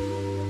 Thank you.